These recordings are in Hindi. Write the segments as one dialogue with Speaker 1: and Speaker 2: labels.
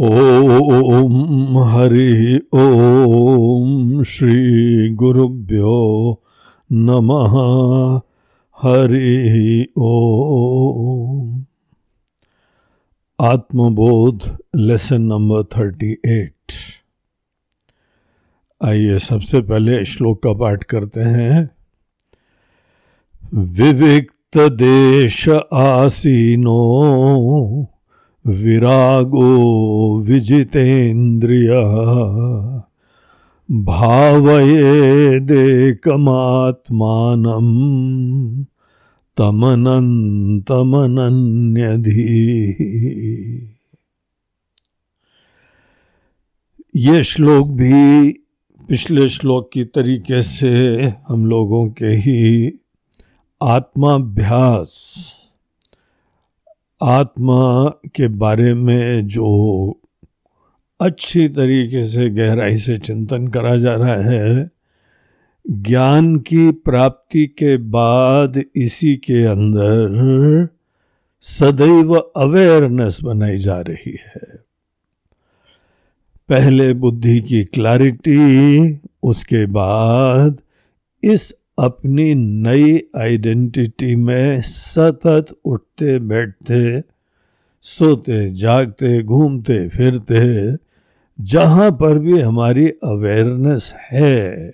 Speaker 1: ॐ हरि ॐ श्रीगुरुभ्यो नमः। हरि ॐ आत्मबोध लेसन नंबर थर्टी एट। आइए सबसे पहले श्लोक का पाठ करते हैं। विविक्त देश आसीनो। विरागो विजितेन्द्रिय। भावयेदेकमात्मानं तमनन्तमनन्यधी ये श्लोक भी पिछले श्लोक की तरीके से हम लोगों के ही आत्माभ्यास आत्मा के बारे में जो अच्छी तरीके से गहराई से चिंतन करा जा रहा है, ज्ञान की प्राप्ति के बाद इसी के अंदर सदैव अवेयरनेस बनाई जा रही है। पहले बुद्धि की क्लैरिटी उसके बाद इस अपनी नई आइडेंटिटी में सतत उठते बैठते, सोते, जागते, घूमते, फिरते, जहाँ पर भी हमारी अवेयरनेस है,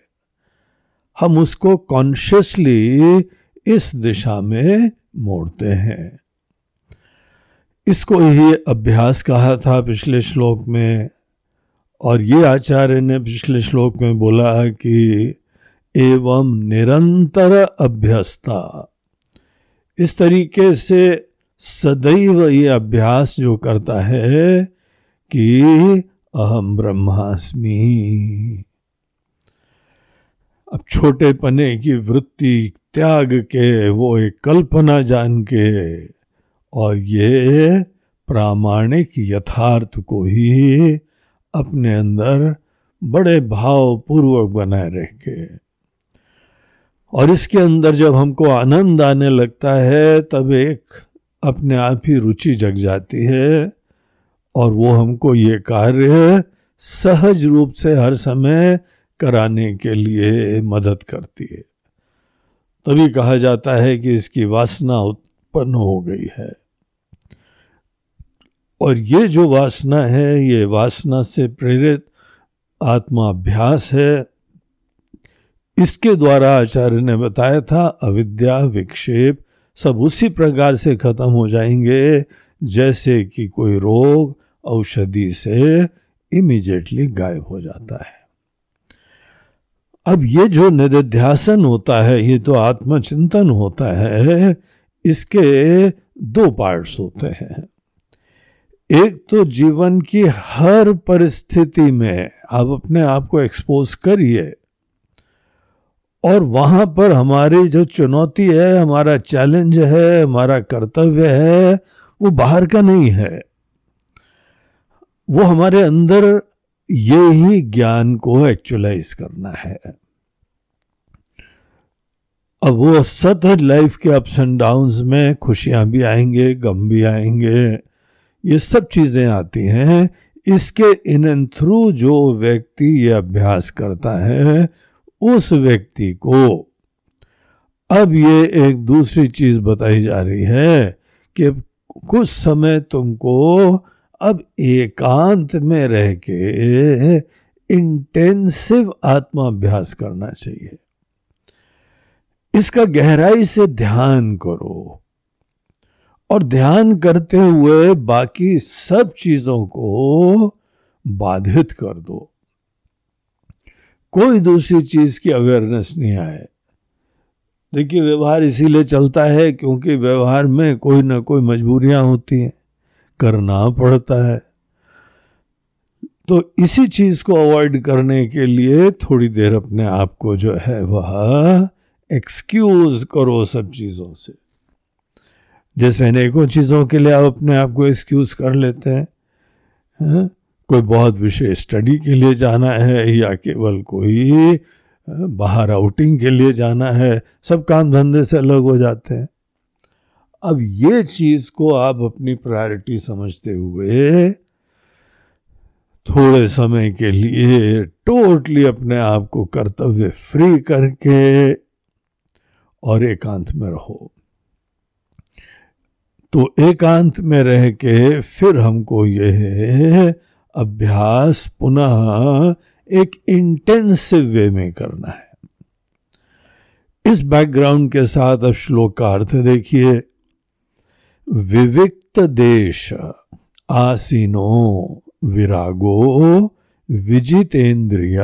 Speaker 1: हम उसको कॉन्शियसली इस दिशा में मोड़ते हैं। इसको ही अभ्यास कहा था पिछले श्लोक में, और ये आचार्य ने पिछले श्लोक में बोला कि एवं निरंतर अभ्यस्ता। इस तरीके से सदैव ये अभ्यास जो करता है कि अहम ब्रह्मास्मि। अब छोटे पने की वृत्ति त्याग के, वो एक कल्पना जान के, और ये प्रामाणिक यथार्थ को ही अपने अंदर बड़े भाव पूर्वक बनाए रह के और इसके अंदर जब हमको आनंद आने लगता है, तब एक अपने आप ही रुचि जग जाती है और वो हमको ये कार्य सहज रूप से हर समय कराने के लिए मदद करती है। तभी कहा जाता है कि इसकी वासना उत्पन्न हो गई है। और ये जो वासना है, ये वासना से प्रेरित आत्मा अभ्यास है। इसके द्वारा आचार्य ने बताया था, अविद्या, विक्षेप, सब उसी प्रकार से खत्म हो जाएँगे, जैसे कि कोई रोग औषधि से इमीजिएटली गायब हो जाता है। अब ये जो निध्यासन होता है, ये तो आत्मचिंतन होता है, इसके दो पार्ट्स होते हैं। एक तो जीवन की हर परिस्थिति में आप अपने आप को एक्सपोज करिए। और वहाँ पर हमारी जो चुनौती है, हमारा चैलेंज है, हमारा कर्तव्य है, वो बाहर का नहीं है। वो हमारे अंदर ये ही ज्ञान को एक्चुअलाइज करना है। अब वो सतत लाइफ के अप्स एंड डाउन्स में खुशियाँ भी आएँगे, गम भी आएँगे, ये सब चीज़ें आती हैं। इसके इन एंड थ्रू जो व्यक्ति ये अभ्यास करता है उस व्यक्ति को अब ये एक दूसरी चीज़ बताई जा रही है कि कुछ समय तुमको अब एकांत में रह के इंटेंसिव आत्माभ्यास करना चाहिए। इसका गहराई से ध्यान करो और ध्यान करते हुए बाकी सब चीज़ों को बाधित कर दो। कोई दूसरी चीज़ की अवेयरनेस नहीं आए। देखिए, व्यवहार इसीलिए चलता है क्योंकि व्यवहार में कोई ना कोई मजबूरियाँ होती हैं, करना पड़ता है। तो इसी चीज़ को अवॉइड करने के लिए थोड़ी देर अपने आप को जो है वह एक्सक्यूज करो सब चीज़ों से। जैसे अनेकों चीज़ों के लिए आप अपने आप को एक्सक्यूज कर लेते हैं, है? कोई बहुत विशेष स्टडी के लिए जाना है या केवल कोई बाहर आउटिंग के लिए जाना है, सब काम धंधे से अलग हो जाते हैं। अब ये चीज़ को आप अपनी प्रायोरिटी समझते हुए थोड़े समय के लिए टोटली अपने आप को कर्तव्य फ्री करके और एकांत में रहो। तो एकांत में रह के फिर हमको यह अभ्यास पुनः एक इंटेंसिव वे में करना है। इस बैकग्राउंड के साथ अब श्लोक का अर्थ देखिए। विविक्त देश आसीनो विरागो विजितेन्द्रिय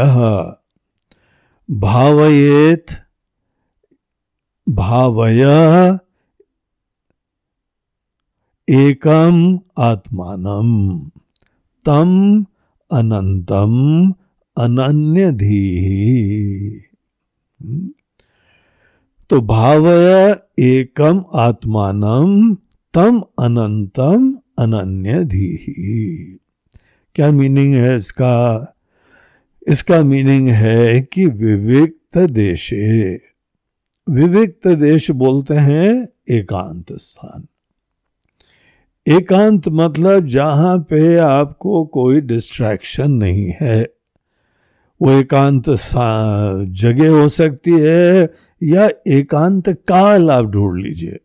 Speaker 1: भावयेत भावय एकम आत्मानम। तम अनंतम अनन्य धी तो भावय एकम आत्मानम तम अनंतम अनन्य धी क्या मीनिंग है इसका? इसका मीनिंग है कि विविक्त देशे। विविक्त देश बोलते हैं एकांत स्थान। एकांत मतलब जहाँ पे आपको कोई डिस्ट्रैक्शन नहीं है। वो एकांत जगह हो सकती है या एकांत काल आप ढूंढ लीजिए।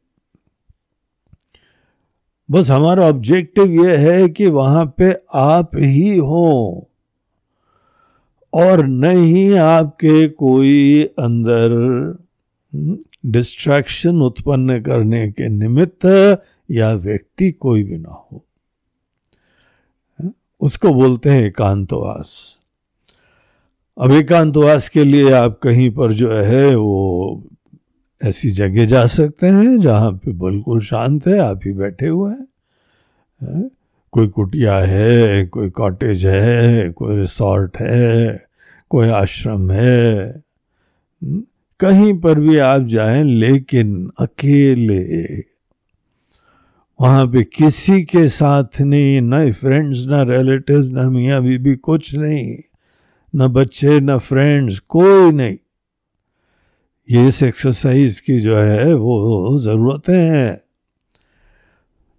Speaker 1: बस हमारा ऑब्जेक्टिव ये है कि वहाँ पे आप ही हो और नहीं आपके कोई अंदर डिस्ट्रैक्शन हम्म, उत्पन्न करने के निमित्त या व्यक्ति कोई भी ना हो। उसको बोलते हैं एकांतवास। अब एकांतवास के लिए आप कहीं पर जो है वो ऐसी जगह जा सकते हैं जहाँ पे बिल्कुल शांत है आप ही बैठे हुए हैं? कोई कुटिया है कोई कॉटेज है कोई रिसोर्ट है कोई आश्रम है। हम्म, कहीं पर भी आप जाएँ लेकिन अकेले वहाँ पे किसी के साथ नहीं, न फ्रेंड्स न रिलेटिव्स न मियाँ बीबी, कुछ नहीं। न बच्चे, न फ्रेंड्स कोई नहीं। ये इस एक्सरसाइज की जो है, वो ज़रूरतें हैं।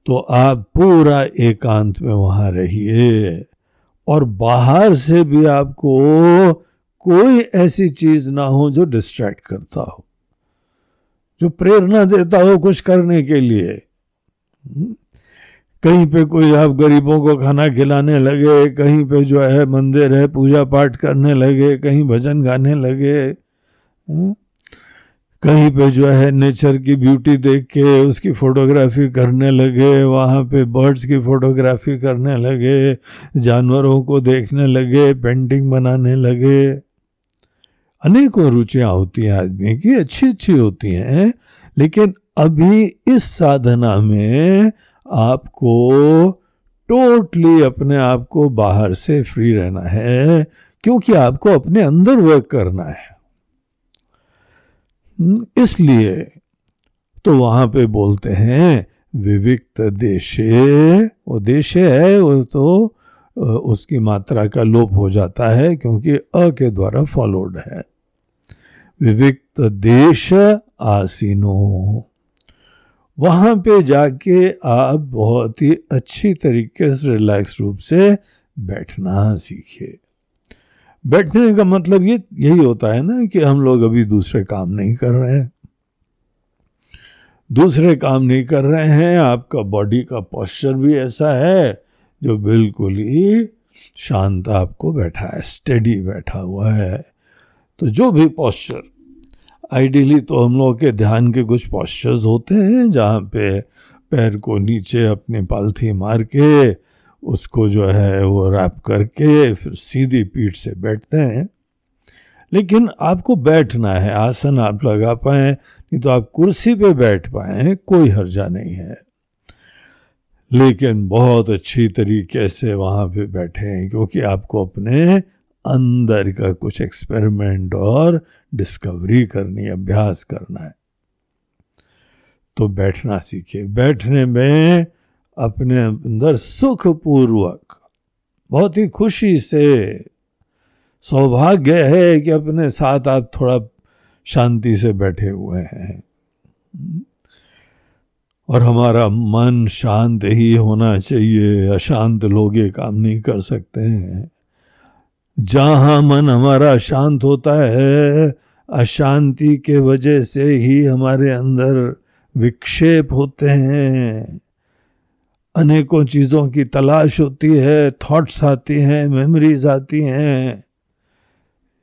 Speaker 1: तो आप पूरा एकांत में वहाँ रहिए और बाहर से भी आपको कोई ऐसी चीज़ ना हो जो डिस्ट्रैक्ट करता हो, जो प्रेरणा देता हो कुछ करने के लिए? कहीं पे कोई आप गरीबों को खाना खिलाने लगे, कहीं पे जो है मंदिर है पूजा पाठ करने लगे, कहीं भजन गाने लगे हम्म? कहीं पे जो है नेचर की ब्यूटी देख के उसकी फोटोग्राफी करने लगे, वहाँ पे बर्ड्स की फोटोग्राफी करने लगे, जानवरों को देखने लगे, पेंटिंग बनाने लगे अनेकों रुचियाँ होती हैं आदमी की अच्छी अच्छी होती हैं, लेकिन अभी इस साधना में आपको टोटली अपने आप को बाहर से फ्री रहना है क्योंकि आपको अपने अंदर वर्क करना है। हम्म, इसलिए तो वहाँ पे बोलते हैं विविक्त देशे वो देश है वो तो उसकी मात्रा का लोप हो जाता है क्योंकि अ के द्वारा फॉलोड है। विविक्त देश आसीनो। वहाँ पे जाके आप बहुत ही अच्छी तरीके से रिलैक्स रूप से बैठना सीखिए। बैठने का मतलब ये, यही होता है ना कि हम लोग अभी दूसरे काम नहीं कर रहे हैं। दूसरे काम नहीं कर रहे हैं, आपका बॉडी का पोस्चर भी ऐसा है जो बिल्कुल ही शांत आपको बैठा है स्टेडी बैठा हुआ है। तो जो भी पोस्चर आइडियली तो हम लोग के ध्यान के कुछ पॉस्चर्स होते हैं, जहाँ पे पैर को नीचे अपनी पालथी मार के, उसको जो है वो रैप करके, फिर सीधी पीठ से बैठते हैं। लेकिन आपको बैठना है, आसन आप लगा पाए, नहीं तो आप कुर्सी पे बैठ पाए, कोई हर्जा नहीं है। लेकिन बहुत अच्छी तरीके से वहाँ पे बैठे हैं, क्योंकि आपको अपने अंदर का कुछ एक्सपेरिमेंट और डिस्कवरी करनी, अभ्यास करना है। तो बैठना सीखिए। बैठने में अपने अंदर सुख पूर्वक बहुत ही खुशी से सौभाग्य है कि अपने साथ आप थोड़ा शांति से बैठे हुए हैं। और हमारा मन शांत ही होना चाहिए, अशांत लोग ये काम नहीं कर सकते हैं। जहाँ मन हमारा शांत होता है, अशांति के वजह से ही हमारे अंदर विक्षेप होते हैं। अनेकों चीज़ों की तलाश होती है थॉट्स आती हैं मेमोरीज आती हैं।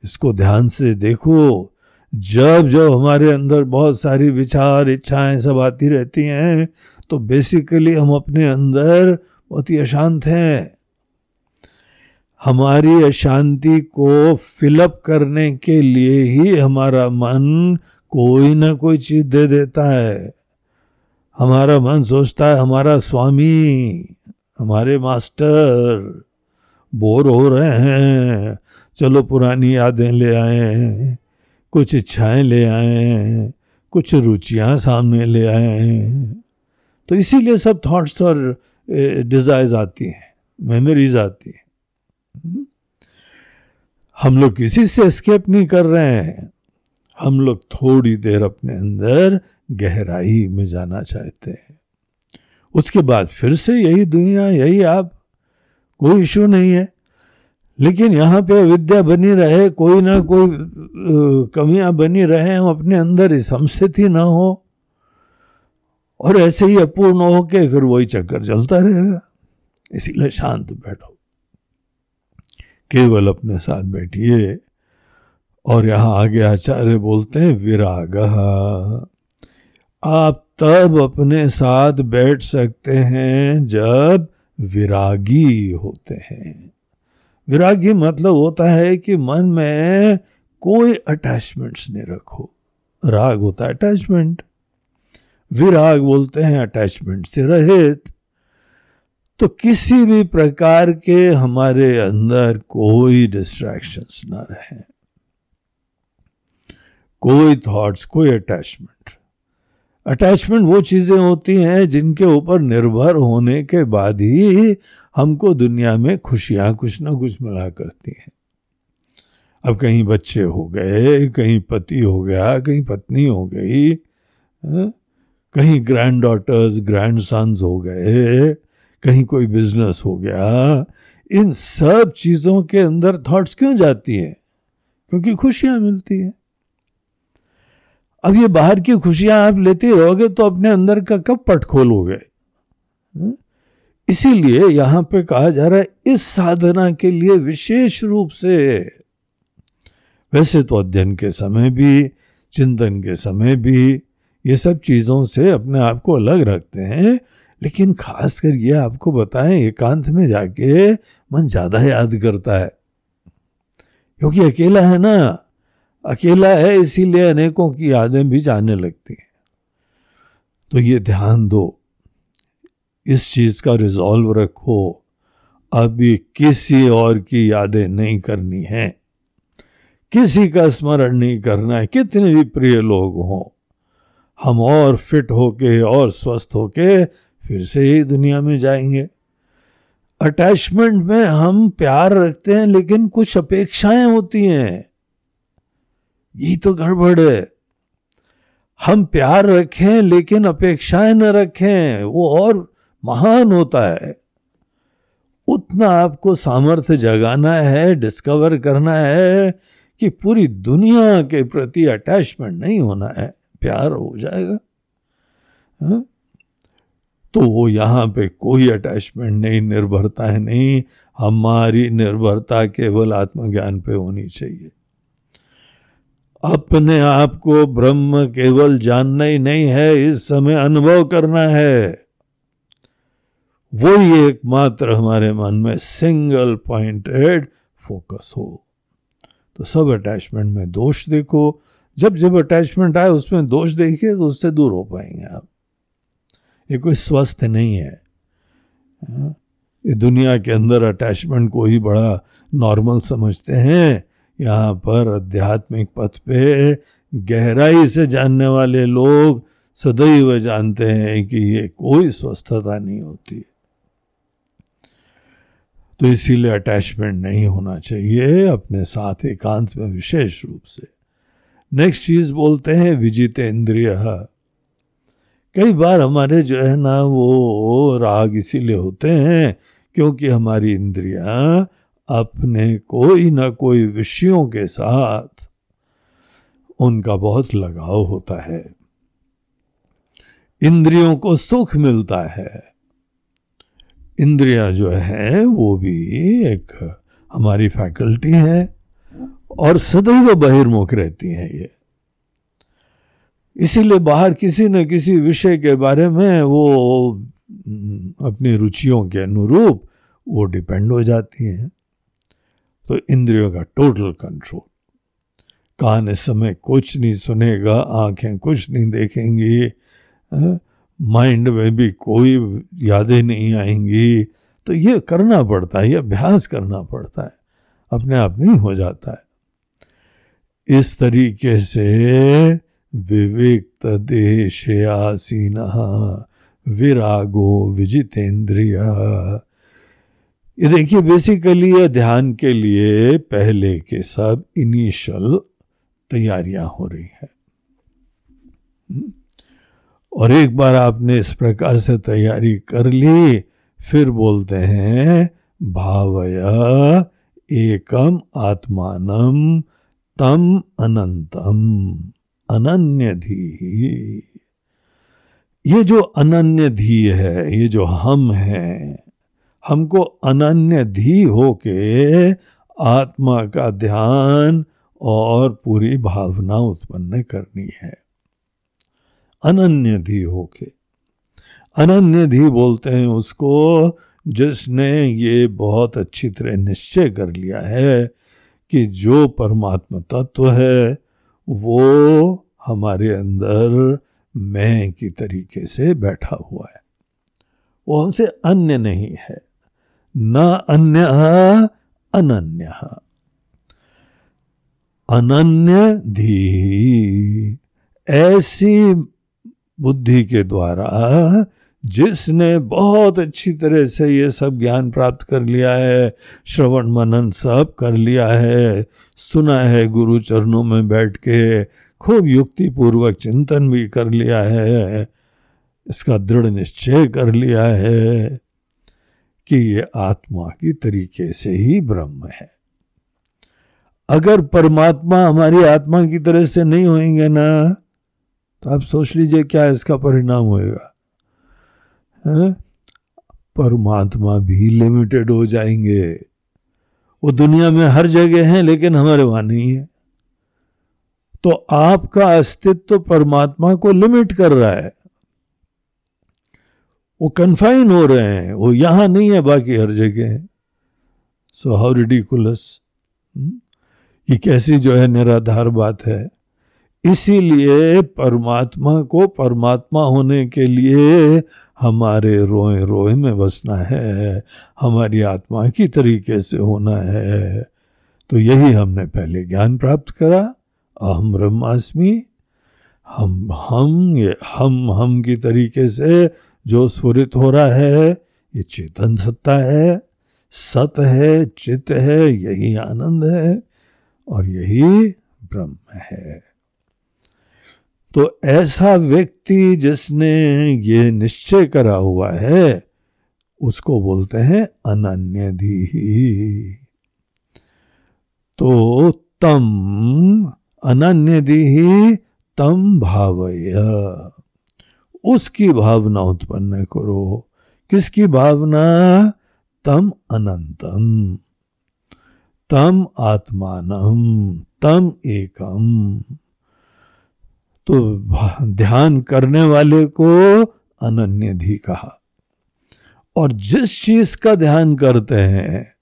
Speaker 1: इसको ध्यान से देखो, जब जब हमारे अंदर बहुत सारी विचार, इच्छाएँ सब आती रहती हैं तो बेसिकली हम अपने अंदर बहुत ही अशांत हैं। हमारी अशांति को फिलअप करने के लिए ही हमारा मन कोई ना कोई चीज़ दे देता है। हमारा मन सोचता है, हमारा स्वामी, हमारे मास्टर, बोर हो रहे हैं, चलो पुरानी यादें ले आए, कुछ इच्छाएँ ले आए, कुछ रुचियाँ सामने ले आए। तो इसीलिए सब थॉट्स और डिजायर्स आती हैं मेमोरीज आती हैं। हम लोग किसी से स्केप नहीं कर रहे हैं। हम लोग थोड़ी देर अपने अंदर गहराई में जाना चाहते हैं। उसके बाद फिर से यही दुनिया, यही आप, कोई इशू नहीं है। लेकिन यहाँ पे विद्या बनी रहे, कोई ना कोई कमियाँ बनी रहे, हम अपने अंदर इस ही ना हो। और ऐसे ही अपूर्ण हो के फिर वही चक्कर चलता रहेगा। इसीलिए शांत बैठो। केवल अपने साथ बैठिए। और यहाँ आगे आचार्य बोलते हैं, विराग। आप तब अपने साथ बैठ सकते हैं जब विरागी होते हैं। विरागी मतलब होता है कि मन में कोई अटैचमेंट्स नहीं रखो। राग होता है अटैचमेंट विराग बोलते हैं अटैचमेंट से रहित। तो किसी भी प्रकार के हमारे अंदर कोई डिस्ट्रैक्शंस ना रहे कोई थॉट्स कोई अटैचमेंट अटैचमेंट वो चीज़ें होती हैं जिनके ऊपर निर्भर होने के बाद ही हमको दुनिया में खुशियाँ कुछ ना कुछ मिला करती हैं अब कहीं बच्चे हो गए, कहीं पति हो गया, कहीं पत्नी हो गई हाँ? कहीं ग्रैंड डॉटर्स ग्रैंड सन्स हो गए कहीं कोई बिज़नेस हो गया, इन सब चीज़ों के अंदर थॉट्स क्यों जाती है? क्योंकि खुशियाँ मिलती है। अब ये बाहर की खुशियाँ आप लेते रहोगे तो अपने अंदर का कब पट खोलोगे? हाँ? इसीलिए यहाँ पे कहा जा रहा है, इस साधना के लिए विशेष रूप से, वैसे तो अध्ययन के समय भी, चिंतन के समय भी, ये सब चीज़ों से अपने आप को अलग रखते हैं। लेकिन खास कर ये आपको बताएँ, एकांत में जाके मन ज़्यादा याद करता है। क्योंकि अकेला है ना, अकेला है, इसीलिए अनेकों की यादें भी जाने लगती हैं। तो ये ध्यान दो, इस चीज़ का रिजॉल्व रखो। अभी किसी और की यादें नहीं करनी है। किसी का स्मरण नहीं करना है। कितने भी प्रिय लोग हों, हम और फिट होके, और स्वस्थ होके फिर से ही दुनिया में जाएँगे। अटैचमेंट में हम प्यार रखते हैं, लेकिन कुछ अपेक्षाएँ होती हैं। यही तो गड़बड़ है। हम प्यार रखें, लेकिन अपेक्षाएँ न रखें, वो और महान होता है। उतना आपको सामर्थ्य जगाना है डिस्कवर करना है कि पूरी दुनिया के प्रति अटैचमेंट नहीं होना है। प्यार हो जाएगा। हा? तो वो यहाँ पे कोई अटैचमेंट नहीं, निर्भरता है नहीं। हमारी निर्भरता केवल आत्मज्ञान पे होनी चाहिए। अपने आप को ब्रह्म केवल जानना ही नहीं है, इस समय अनुभव करना है। वो ही एकमात्र हमारे मन में सिंगल पॉइंटेड फोकस हो। तो सब अटैचमेंट में दोष देखो। जब जब अटैचमेंट आए, उसमें दोष देखिए तो उससे दूर हो पाएँगे आप। ये कोई स्वस्थ नहीं है। हाँ? ये दुनिया के अंदर अटैचमेंट को ही बड़ा नॉर्मल समझते हैं। यहाँ पर आध्यात्मिक पथ पे गहराई से जानने वाले लोग सदैव जानते हैं कि ये कोई स्वस्थता नहीं होती। तो इसीलिए अटैचमेंट नहीं होना चाहिए, अपने साथ एकांत में विशेष रूप से। नेक्स्ट चीज़ बोलते हैं विजित इंद्रिय कई बार हमारे जो है ना वो राग इसीलिए होते हैं क्योंकि हमारी इंद्रियाँ अपने कोई ना कोई विषयों के साथ उनका बहुत लगाव होता है। इंद्रियों को सुख मिलता है। इंद्रिया जो है वो भी एक हमारी फैकल्टी है और सदैव बहिर्मुख रहती हैं ये। इसीलिए बाहर किसी न किसी विषय के बारे में वो अपनी रुचियों के अनुरूप वो डिपेंड हो जाती हैं। तो इंद्रियों का टोटल कंट्रोल कान इस समय कुछ नहीं सुनेगा, आँखें कुछ नहीं देखेंगी माइंड में भी कोई यादें नहीं आएँगी। तो ये करना पड़ता है, ये अभ्यास करना पड़ता है, अपने आप नहीं हो जाता है। इस तरीके से विवेक देश आसीन विरागो विजितेंद्रिया ये देखिए बेसिकली ये ध्यान के लिए पहले के सब इनिशियल तैयारियाँ हो रही है। हम्म? और एक बार आपने इस प्रकार से तैयारी कर ली, फिर बोलते हैं, भावया एकम आत्मानम तम अनंतम। अनन्य धी ये जो अनन्य धी है, ये जो हम हैं, हमको अनन्य धी होके आत्मा का ध्यान और पूरी भावना उत्पन्न करनी है। अनन्य धी होके। अनन्य धी बोलते हैं उसको, जिसने ये बहुत अच्छी तरह निश्चय कर लिया है कि जो परमात्मा तत्व है वो हमारे अंदर मैं की तरीके से बैठा हुआ है। वो हमसे अन्य नहीं है। न अन्य अनन्य। अनन्य धी। ऐसी बुद्धि के द्वारा जिसने बहुत अच्छी तरह से ये सब ज्ञान प्राप्त कर लिया है, श्रवण मनन सब कर लिया है, सुना है गुरु चरणों में बैठ के, खूब युक्ति पूर्वक चिंतन भी कर लिया है, इसका दृढ़ निश्चय कर लिया है कि ये आत्मा की तरीके से ही ब्रह्म है। अगर परमात्मा हमारी आत्मा की तरह से नहीं होंगे ना तो आप सोच लीजिए क्या इसका परिणाम होएगा। परमात्मा भी लिमिटेड हो जाएँगे। वो दुनिया में हर जगह हैं, लेकिन हमारे वहाँ नहीं है। तो आपका अस्तित्व परमात्मा को लिमिट कर रहा है। वो कन्फाइन हो रहे हैं। वो यहाँ नहीं है, बाकी हर जगह है। सो हाउ रिडिकुलस ये कैसी जो है निराधार बात है। इसीलिए परमात्मा को परमात्मा होने के लिए हमारे रोए रोए में बसना है, हमारी आत्मा की तरीके से होना है। तो यही हमने पहले ज्ञान प्राप्त करा। अहम ब्रह्मास्मि, हम हम, ये हम हम की तरीके से जो स्फुरित हो रहा है, ये चेतन सत्ता है, सत है चित है, यही आनंद है और यही ब्रह्म है। तो ऐसा व्यक्ति जिसने ये निश्चय करा हुआ है, उसको बोलते हैं अनन्यधी। तो तम अनन्यधी तम भावय। उसकी भावना उत्पन्न करो। किसकी भावना? तम अनंतम। तम आत्मानम। तम एकम। तो ध्यान करने वाले को अनन्यधि कहा। और जिस चीज़ का ध्यान करते हैं,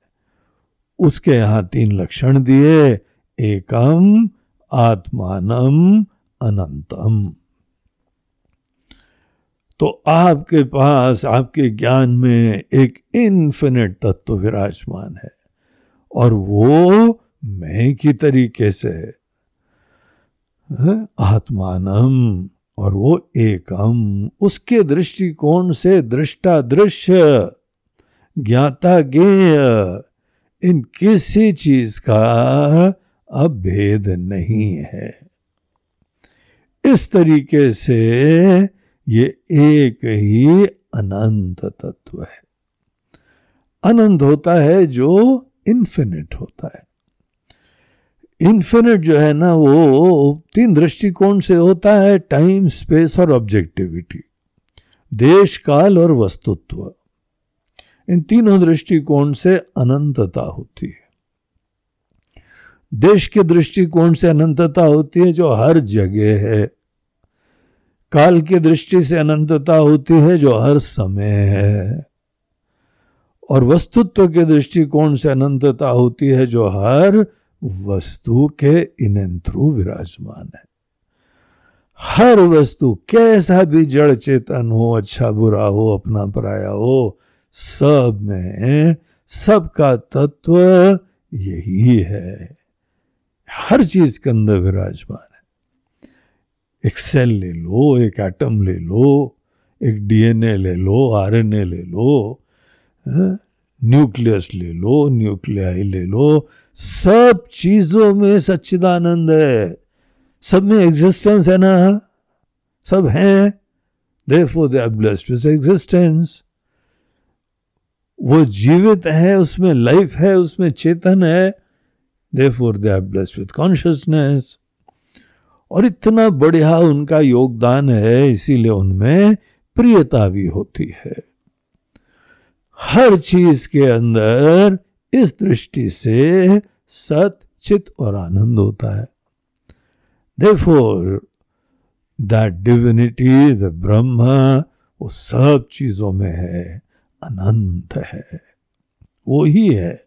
Speaker 1: उसके यहाँ तीन लक्षण दिए, एकम, आत्मानम, अनंतम। तो आपके पास, आपके ज्ञान में एक इन्फिनिट तत्व विराजमान है, और वो मैं की तरीके से है। आत्मानम और वो एकम। उसके दृष्टिकोण से दृष्टा दृश्य, ज्ञाता ज्ञेय, इन किसी चीज़ का अब भेद नहीं है। इस तरीके से ये एक ही अनंत तत्व है। अनंत होता है जो इन्फिनिट होता है। इन्फिनिट जो है ना, वो तीन दृष्टिकोण से होता है टाइम स्पेस और ऑब्जेक्टिविटी देश, काल और वस्तुत्व। इन तीनों दृष्टिकोण से अनंतता होती है। देश के दृष्टिकोण से अनंतता होती है, जो हर जगह है। काल की दृष्टि से अनंतता होती है, जो हर समय है। और वस्तुत्व के दृष्टिकोण से अनंतता होती है, जो हर वस्तु के इन थ्रू विराजमान है। हर वस्तु कैसा भी जड़ चेतन हो अच्छा बुरा हो, अपना पराया हो, सब में सबका तत्व यही है। हर चीज़ के अंदर विराजमान है। एक सेल ले लो, एक एटम ले लो, एक डीएनए ले लो आरएनए ले लो न्यूक्लियस ले लो, न्यूक्लियाई ले लो, सब चीज़ों में सच्चिदानंद है। सब में एग्जिस्टेंस है ना? सब है। Therefore, they are blessed with existence वो जीवित है, उसमें लाइफ है, उसमें चेतन है। Therefore, they are blessed with consciousness और इतना बढ़िया उनका योगदान है, इसीलिए उनमें प्रियता भी होती है। हर चीज़ के अंदर इस दृष्टि से सत, चित और आनंद होता है। Therefore दैट डिविनिटी द ब्रह्म वो सब चीज़ों में है, अनंत है, वो ही है।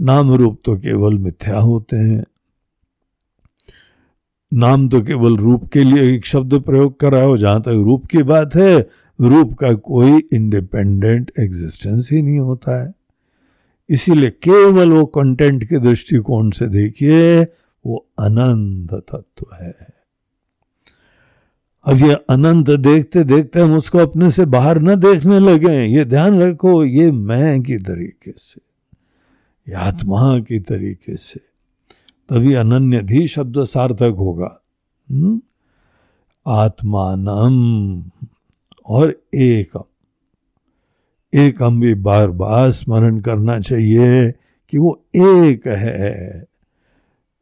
Speaker 1: नाम रूप तो केवल मिथ्या होते हैं। नाम तो केवल रूप के लिए एक शब्द प्रयोग कर रहा हो, जहाँ तक रूप की बात है रूप का कोई इंडिपेंडेंट एग्जिस्टेंस ही नहीं होता है। इसीलिए केवल वो कंटेंट के दृष्टिकोण से देखिए, वो अनंत तत्व है। अब ये अनंत देखते देखते हम उसको अपने से बाहर न देखने लगे। ये ध्यान रखो, ये मैं की तरीके से, ये आत्मा की तरीके से। तभी अनन्य शब्द सार्थक होगा। हम्म? आत्मानम। और एकम एकम भी बार बार स्मरण करना चाहिए कि वो एक है,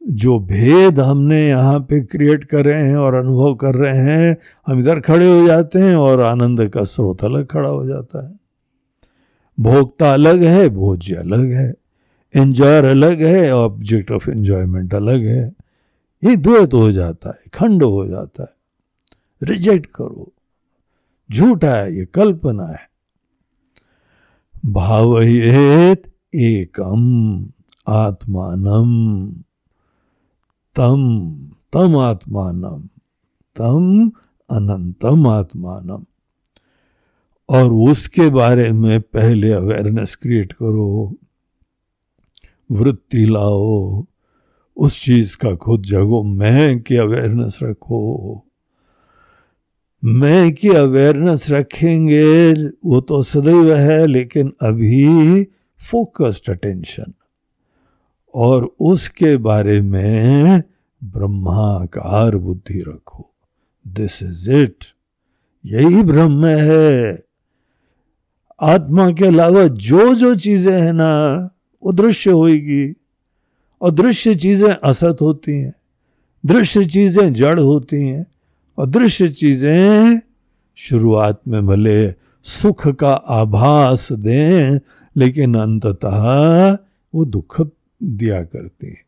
Speaker 1: जो भेद हमने यहाँ पे क्रिएट कर रहे हैं और अनुभव कर रहे हैं। हम इधर खड़े हो जाते हैं और आनंद का स्रोत अलग खड़ा हो जाता है। भोक्ता अलग है, भोज्य अलग है एंजॉयर अलग है ऑब्जेक्ट ऑफ़ एंजॉयमेंट अलग है। ये द्वैत हो जाता है, खंड हो जाता है। रिजेक्ट करो। झूठा है, ये कल्पना है। भावयेत एकम, आत्मानम, तम तम आत्मानम, तम अनंतम आत्मानम। और उसके बारे में पहले अवेयरनेस क्रिएट करो, वृत्ति लाओ, उस चीज़ का खुद जगो मैं की अवेयरनेस रखो। मैं की अवेयरनेस रखेंगे, वो तो सदैव है, लेकिन अभी फोकस्ड अटेंशन और उसके बारे में ब्रह्माकार बुद्धि रखो। दिस इज़ इट यही ब्रह्म है। आत्मा के अलावा जो जो चीज़ें हैं ना, वो दृश्य होगी और दृश्य चीज़ें असत होती हैं। दृश्य चीज़ें जड़ होती हैं। और दृश्य चीज़ें शुरुआत में भले सुख का आभास दें, लेकिन अंततः वो दुख दिया करती है।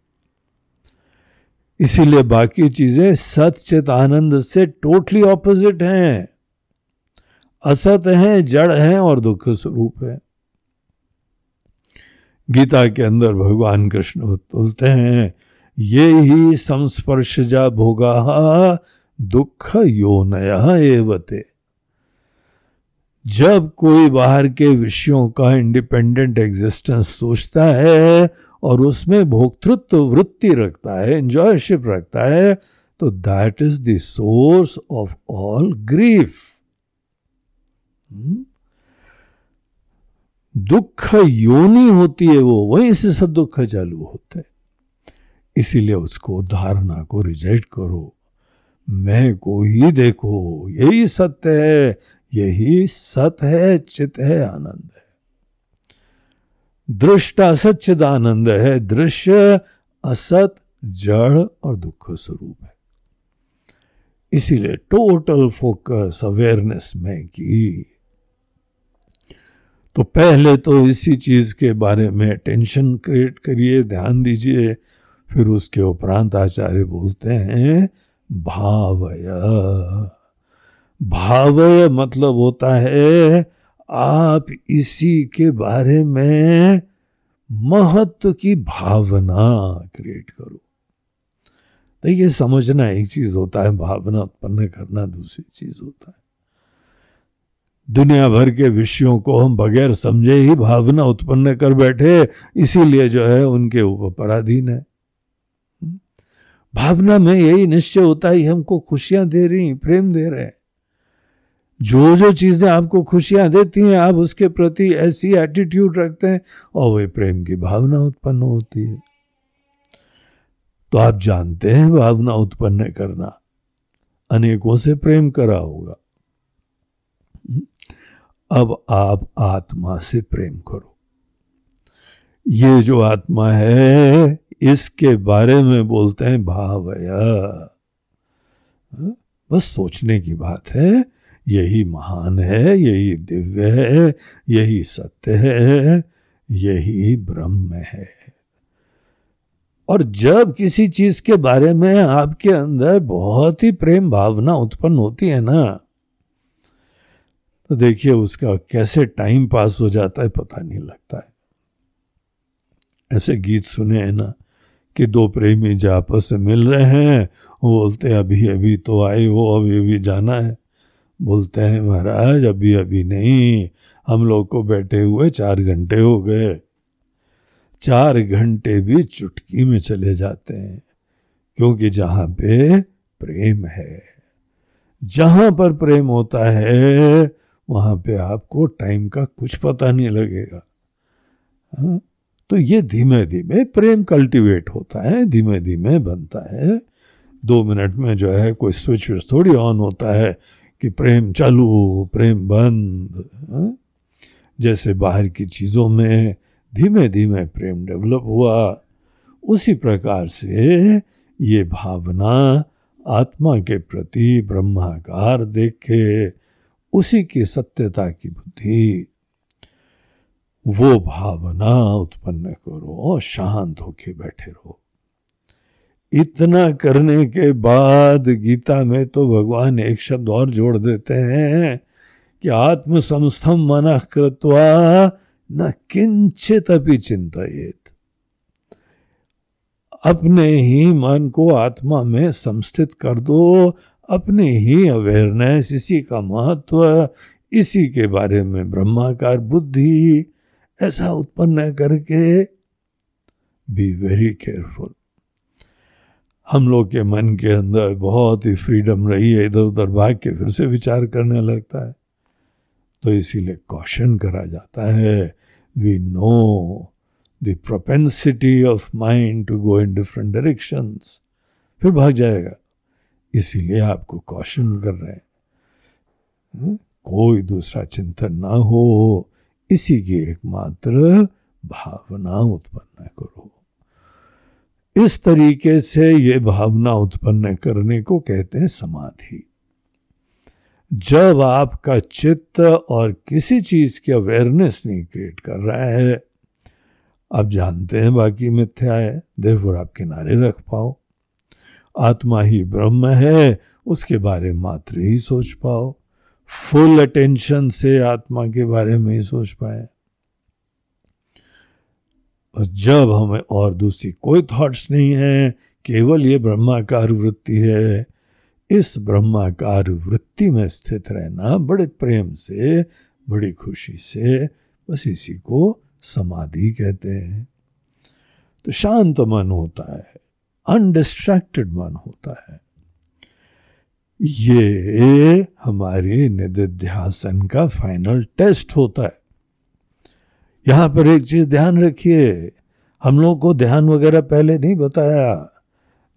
Speaker 1: इसीलिए बाकी चीज़ें सत चित आनंद से टोटली ऑपोजिट हैं। असत हैं, जड़ हैं और दुख स्वरूप है। गीता के अंदर भगवान कृष्ण बोलते हैं, ये ही संस्पर्श जा भोगा दुख यो एवते। जब कोई बाहर के विषयों का इंडिपेंडेंट एग्जिस्टेंस सोचता है और उसमें भोक्तृत्व वृत्ति रखता है एंजॉयशिप रखता है तो that is the source of all grief दुख योनि होती है वो, वहीं से सब दुख चालू होते हैं। इसीलिए उसको धारणा को रिजेक्ट करो। मैं को ही देखो, यही सत्य है, यही सत है, चित है, आनंद है। दृष्टा सच्चिदानंद है, दृश्य असत, जड़ और दुख स्वरूप है। इसीलिए टोटल फोकस अवेयरनेस में की। तो पहले तो इसी चीज़ के बारे में टेंशन क्रिएट करिए, ध्यान दीजिए, फिर उसके उपरांत आचार्य बोलते हैं भावय। भावय मतलब होता है, आप इसी के बारे में महत्व की भावना क्रिएट करो। देखिए, समझना एक चीज़ होता है, भावना उत्पन्न करना दूसरी चीज़ होता है। दुनिया भर के विषयों को हम बगैर समझे ही भावना उत्पन्न कर बैठे, इसीलिए जो है उनके ऊपर पराधीन है। भावना में यही निश्चय होता है हमको खुशियाँ दे रही प्रेम दे रहे हैं। जो जो चीज़ें आपको खुशियाँ देती हैं, आप उसके प्रति ऐसी एटीट्यूड रखते हैं, और वही प्रेम की भावना उत्पन्न होती है। तो आप जानते हैं भावना उत्पन्न करना, अनेकों से प्रेम करा होगा। अब आप आत्मा से प्रेम करो। ये जो आत्मा है इसके बारे में बोलते हैं, भावया? बस सोचने की बात है, यही महान है, यही दिव्य है, यही सत्य है, यही ब्रह्म है और जब किसी चीज़ के बारे में आपके अंदर बहुत ही प्रेम भावना उत्पन्न होती है ना तो देखिए उसका कैसे टाइम पास हो जाता है पता नहीं लगता है ऐसे गीत सुने हैं ना कि दो प्रेमी जो आपस में मिल रहे हैं, वो बोलते हैं, अभी अभी तो आए वो अभी अभी जाना है। बोलते हैं, महाराज, अभी अभी नहीं। हम लोग को बैठे हुए चार घंटे हो गए। चार घंटे भी चुटकी में चले जाते हैं, क्योंकि जहाँ पे प्रेम है। जहाँ पर प्रेम होता है, वहाँ पे आपको टाइम का कुछ पता नहीं लगेगा। हा? तो ये धीमे धीमे प्रेम कल्टीवेट होता है धीमे धीमे बनता है दो मिनट में जो है कोई स्विच थोड़ी ऑन होता है कि प्रेम चालू, प्रेम बंद, हा? जैसे बाहर की चीज़ों में धीमे धीमे प्रेम डेवलप हुआ, उसी प्रकार से ये भावना आत्मा के प्रति ब्रह्माकार देख के उसी की सत्यता की बुद्धि वो भावना उत्पन्न करो और शांत होके बैठे रहो। इतना करने के बाद गीता में तो भगवान एक शब्द और जोड़ देते हैं कि आत्म संस्थम मन कृत्वा न किंचित अपनी चिंतित अपने ही मन को आत्मा में संस्थित कर दो, अपने ही अवेयरनेस, इसी का महत्व, इसी के बारे में ब्रह्माकार बुद्धि ऐसा उत्पन्न करके बी वेरी केयरफुल हम लोग के मन के अंदर बहुत ही फ्रीडम रही है, इधर उधर भाग के फिर से विचार करने लगता है। तो इसीलिए कॉशन करा जाता है। We know the propensity of mind to go in different directions फिर भाग जाएगा। इसीलिए आपको कॉशन कर रहे हैं। हम्म? कोई दूसरा चिंतन ना हो। इसी की एकमात्र भावना उत्पन्न करो। इस तरीके से ये भावना उत्पन्न करने को कहते हैं समाधि। जब आपका चित्त और किसी चीज़ की अवेयरनेस नहीं क्रिएट कर रहा है, आप जानते हैं बाकी मिथ्या है देर आप किनारे रख पाओ। आत्मा ही ब्रह्म है, उसके बारे मात्र ही सोच पाओ। फुल अटेंशन से आत्मा के बारे में ही सोच पाए। बस जब हमें और दूसरी कोई थॉट्स नहीं है, केवल ये ब्रह्माकार वृत्ति है, इस ब्रह्माकार वृत्ति में स्थित रहना बड़े प्रेम से, बड़ी खुशी से, बस इसी को समाधि कहते हैं। तो शांत मन होता है अनडिस्ट्रैक्टेड मन होता है। ये हमारे निधिध्यासन का फाइनल टेस्ट होता है। यहाँ पर एक चीज़ ध्यान रखिए, हम लोग को ध्यान वगैरह पहले नहीं बताया।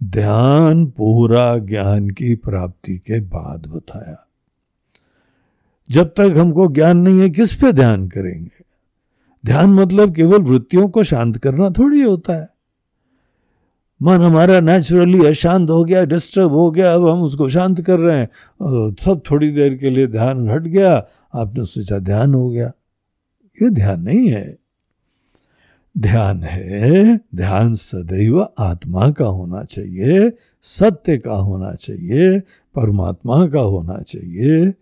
Speaker 1: ध्यान पूरा ज्ञान की प्राप्ति के बाद बताया। जब तक हमको ज्ञान नहीं है, किस पे ध्यान करेंगे? ध्यान मतलब केवल वृत्तियों को शांत करना थोड़ी होता है। मन हमारा नेचुरली अशांत हो गया डिस्टर्ब हो गया, अब हम उसको शांत कर रहे हैं। सब थोड़ी देर के लिए ध्यान हट गया, आपने सोचा ध्यान हो गया। ये ध्यान नहीं है। ध्यान है, ध्यान सदैव आत्मा का होना चाहिए, सत्य का होना चाहिए, परमात्मा का होना चाहिए।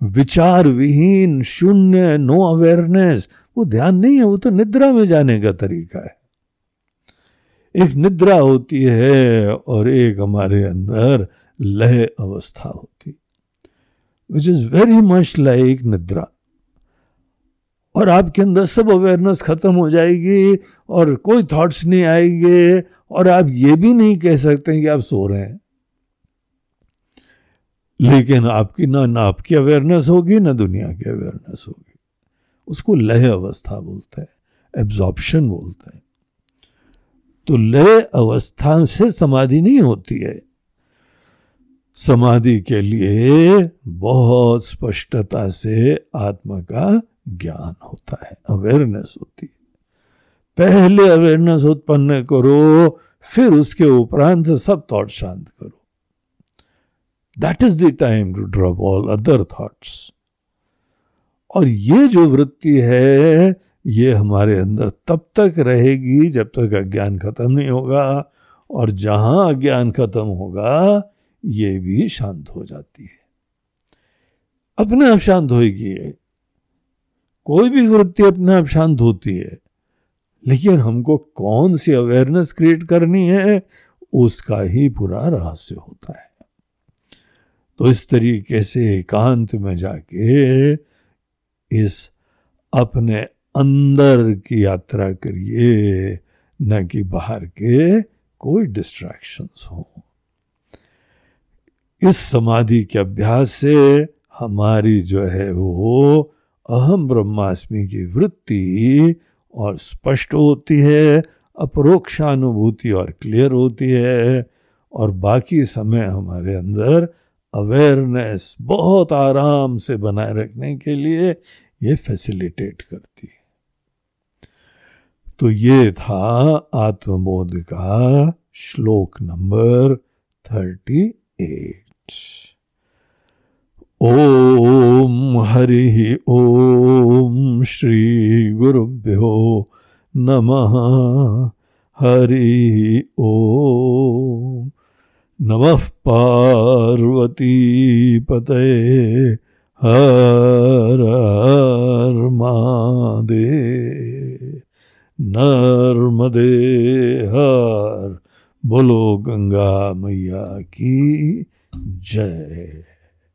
Speaker 1: विचार विहीन, शून्य नो अवेयरनेस वो ध्यान नहीं है, वो तो निद्रा में जाने का तरीका है। एक निद्रा होती है और एक हमारे अंदर लय अवस्था होती which is very much like निद्रा। और आपके अंदर सब अवेयरनेस खत्म हो जाएगी और कोई थॉट्स नहीं आएँगे और आप ये भी नहीं कह सकते कि आप सो रहे हैं। लेकिन आपकी ना ना आपकी अवेयरनेस होगी, ना दुनिया की अवेयरनेस होगी। उसको लय अवस्था बोलते हैं एब्जॉर्प्शन बोलते हैं। तो लय अवस्था से समाधि नहीं होती है। समाधि के लिए बहुत स्पष्टता से आत्मा का ज्ञान होता है अवेयरनेस होती है। पहले अवेयरनेस उत्पन्न करो, फिर उसके उपरांत सब थॉट शांत करो। That is the time to drop all other thoughts और ये जो वृत्ति है ये हमारे अंदर तब तक रहेगी जब तक अज्ञान खत्म नहीं होगा और जहाँ अज्ञान खत्म होगा, ये भी शांत हो जाती है। अपने आप शांत होगी कोई भी वृत्ति अपने आप शांत होती है, लेकिन हमको कौन सी अवेयरनेस क्रिएट करनी है, उसका ही पूरा रहस्य होता है। तो इस तरीके से एकांत में जाके इस अपने अंदर की यात्रा करिए, न कि बाहर के कोई डिस्ट्रैक्शंस हो। इस समाधि के अभ्यास से हमारी जो है वो अहम ब्रह्मास्मि की वृत्ति और स्पष्ट होती है, अपरोक्षानुभूति और क्लियर होती है और बाकी समय हमारे अंदर अवेयरनेस बहुत आराम से बनाए रखने के लिए ये फैसिलिटेट करती है। तो ये था आत्मबोध का श्लोक नंबर थर्टी एट ओम हरि ओम श्री गुरुभ्यो नमः। हरि ओम। नमः पार्वती पते हर हर मादे नर्मदे हर बोलो गंगा मैया की जय।